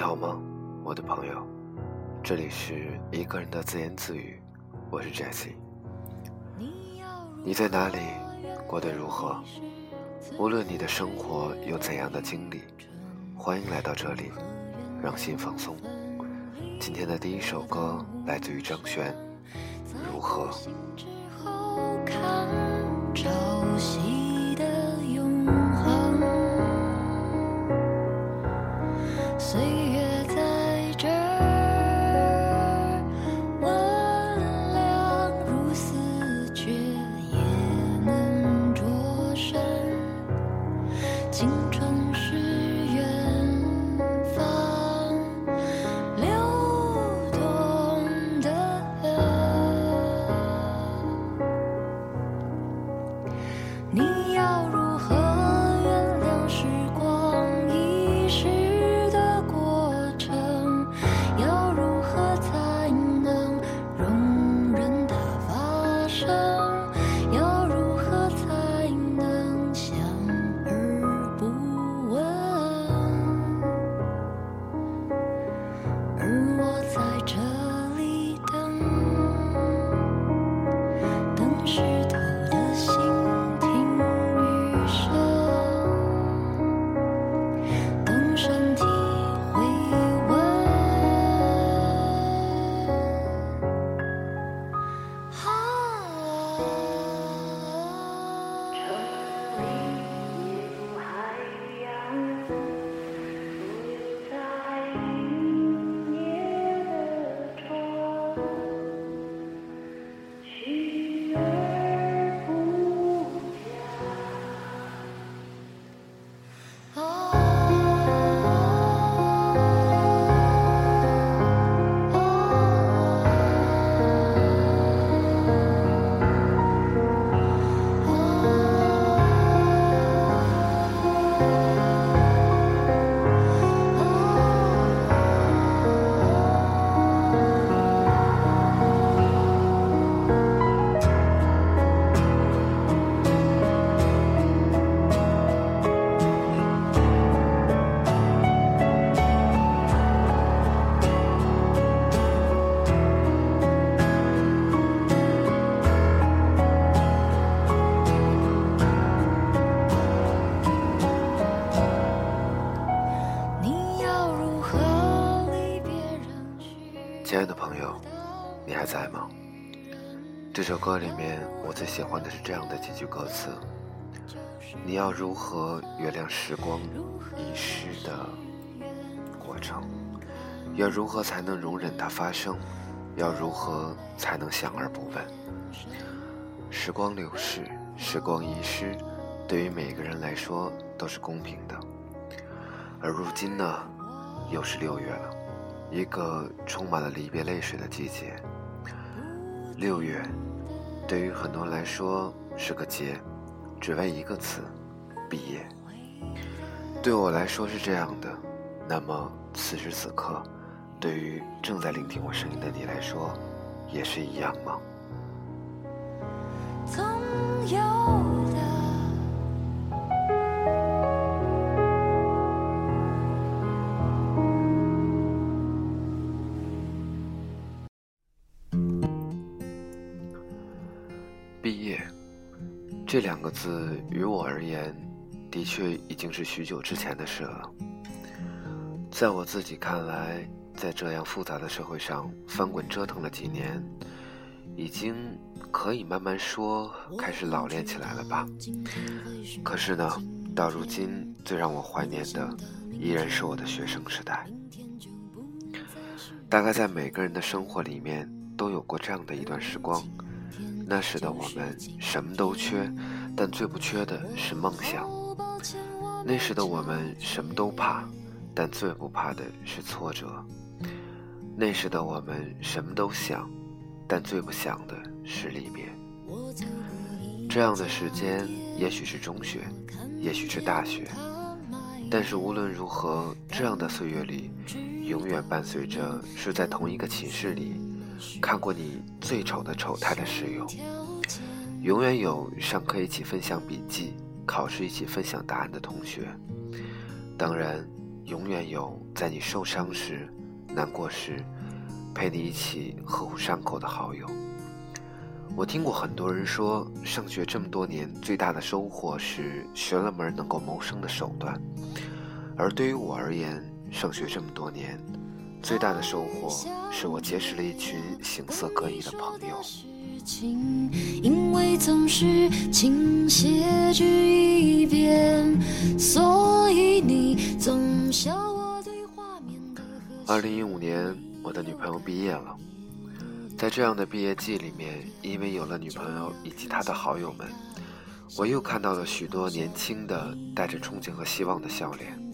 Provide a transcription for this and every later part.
你好吗，我的朋友？这里是一个人的自言自语，我是 Jessie。你在哪里？过得如何？无论你的生活有怎样的经历，欢迎来到这里，让心放松。今天的第一首歌来自于张悬，《如何》。这首歌里面，我最喜欢的是这样的几句歌词：你要如何原谅时光遗失的过程？要如何才能容忍它发生？要如何才能想而不问？时光流逝，时光遗失，对于每个人来说都是公平的。而如今呢，又是六月了。一个充满了离别泪水的季节。六月，对于很多人来说是个结，只为一个词：毕业。对我来说是这样的。那么此时此刻，对于正在聆听我声音的你来说，也是一样吗？总有。毕业这两个字于我而言，的确已经是许久之前的事了。在我自己看来，在这样复杂的社会上翻滚折腾了几年，已经可以慢慢说开始老练起来了吧。可是呢，到如今最让我怀念的，依然是我的学生时代。大概在每个人的生活里面，都有过这样的一段时光。那时的我们什么都缺，但最不缺的是梦想。那时的我们什么都怕，但最不怕的是挫折。那时的我们什么都想，但最不想的是离别。这样的时间也许是中学，也许是大学，但是无论如何，这样的岁月里，永远伴随着是在同一个寝室里。看过你最丑的丑态的室友，永远有上课一起分享笔记、考试一起分享答案的同学，当然，永远有在你受伤时、难过时陪你一起呵护伤口的好友。我听过很多人说，上学这么多年最大的收获是学了门能够谋生的手段，而对于我而言，上学这么多年最大的收获是我结识了一群形色各异的朋友。因为总是倾斜至一边，所以你总笑我对画面的。二零一五年，我的女朋友毕业了，在这样的毕业季里面，因为有了女朋友以及她的好友们，我又看到了许多年轻的、带着憧憬和希望的笑脸。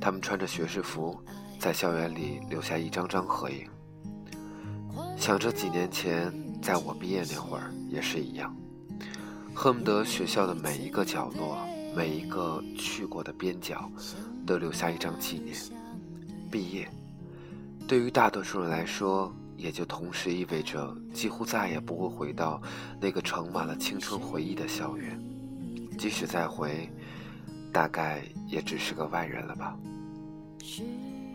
他们穿着学士服，在校园里留下一张张合影。想着几年前。在我毕业那会儿也是一样，恨不得学校的每一个角落、每一个去过的边角，都留下一张纪念。毕业，对于大多数人来说，也就同时意味着几乎再也不会回到那个盛满了青春回忆的校园。即使再回，大概也只是个外人了吧。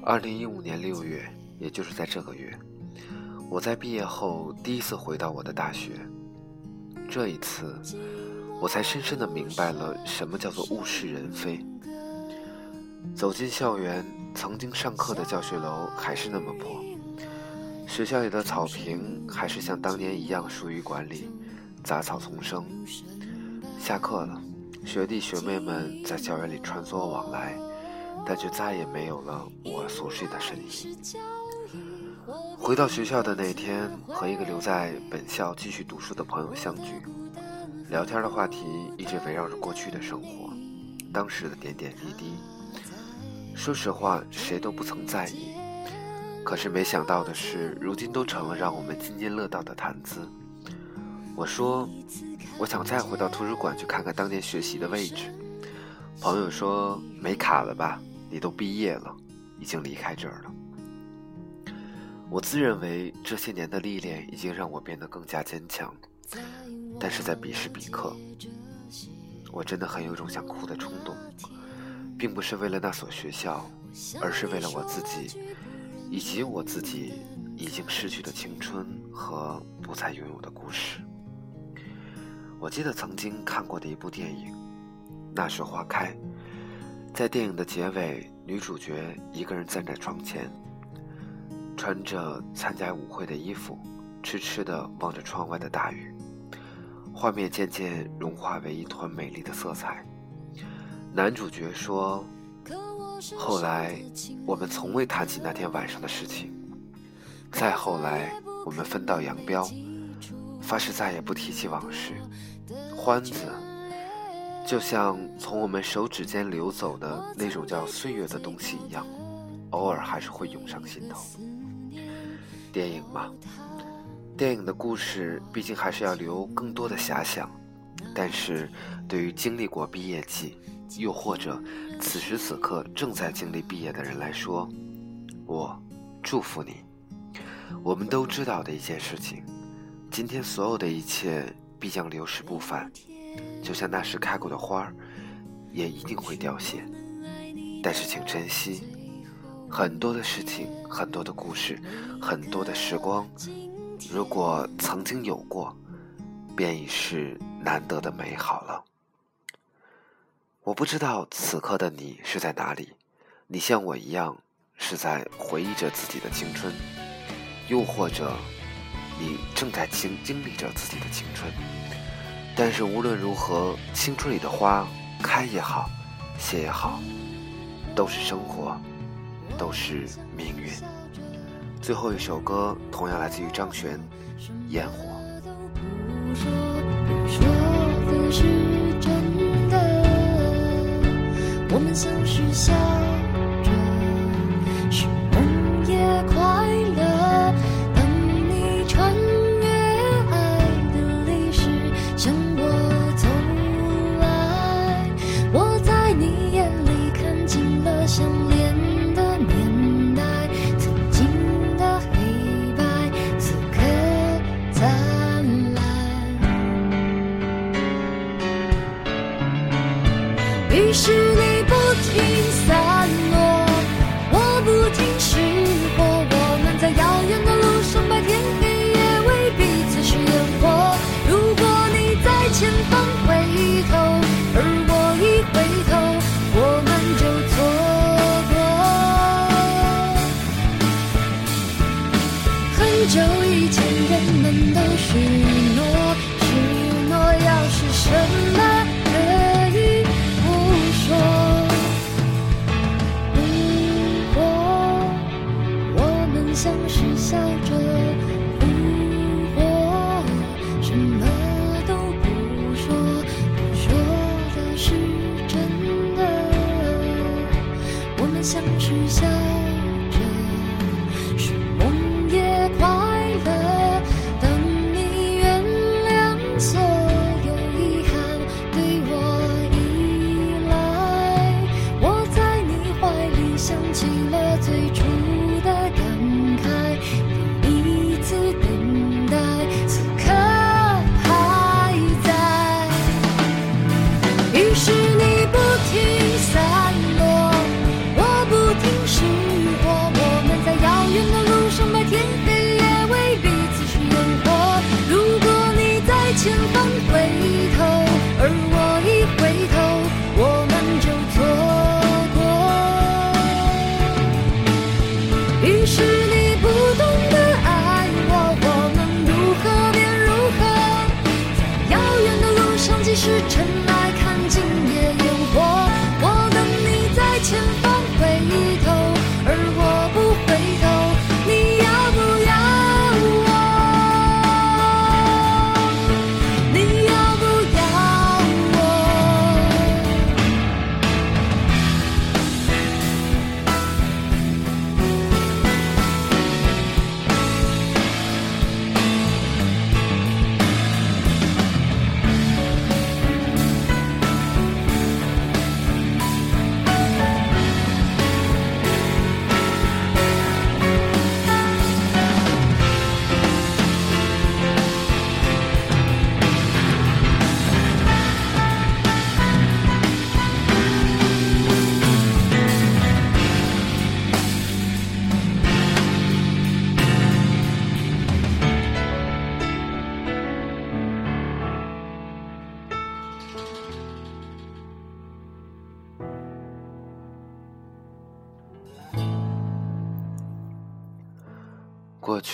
二零一五年六月，也就是在这个月。我在毕业后第一次回到我的大学，这一次，我才深深的明白了什么叫做物是人非。走进校园，曾经上课的教学楼还是那么破，学校里的草坪还是像当年一样疏于管理，杂草丛生。下课了，学弟学妹们在校园里穿梭往来，但却再也没有了我熟悉的身影。回到学校的那天，和一个留在本校继续读书的朋友相聚，聊天的话题一直围绕着过去的生活，当时的点点滴滴。说实话，谁都不曾在意。可是没想到的是，如今都成了让我们津津乐道的谈资。我说，我想再回到图书馆去看看当年学习的位置。朋友说，没卡了吧？你都毕业了，已经离开这儿了。我自认为这些年的历练已经让我变得更加坚强，但是在彼时彼刻，我真的很有种想哭的冲动，并不是为了那所学校，而是为了我自己，以及我自己已经失去的青春和不再拥有的故事。我记得曾经看过的一部电影《那时花开》，在电影的结尾，女主角一个人站在窗前。穿着参加舞会的衣服，痴痴地望着窗外的大雨，画面渐渐融化为一团美丽的色彩。男主角说：“后来，我们从未谈起那天晚上的事情。再后来，我们分道扬镳，发誓再也不提起往事。欢子，就像从我们手指间流走的那种叫岁月的东西一样，偶尔还是会涌上心头。”电影嘛，电影的故事毕竟还是要留更多的遐想。但是，对于经历过毕业季，又或者此时此刻正在经历毕业的人来说，我祝福你。我们都知道的一件事情，今天所有的一切必将流逝不返，就像那时开过的花儿，也一定会凋谢。但是，请珍惜。很多的事情，很多的故事，很多的时光，如果曾经有过，便已是难得的美好了。我不知道此刻的你是在哪里，你像我一样是在回忆着自己的青春，又或者你正在经经历着自己的青春。但是无论如何，青春里的花开也好，谢也好，都是生活。都是命运。最后一首歌同样来自于张悬，《烟火》。我们像是笑是于是。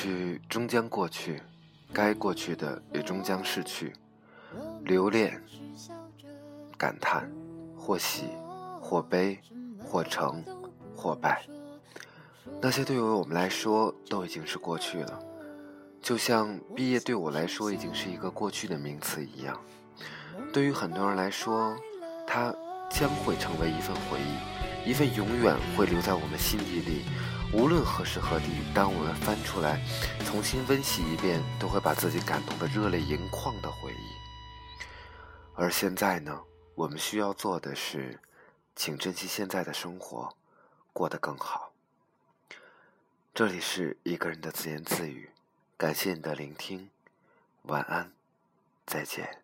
去终将过去，该过去的也终将逝去。留恋、感叹，或喜，或悲，或成，或败。那些对于我们来说都已经是过去了，就像毕业对我来说已经是一个过去的名词一样。对于很多人来说，它将会成为一份回忆，一份永远会留在我们心底里。无论何时何地，当我们翻出来，重新温习一遍，都会把自己感动得热泪盈眶的回忆。而现在呢，我们需要做的是，请珍惜现在的生活，过得更好。这里是一个人的自言自语，感谢你的聆听，晚安，再见。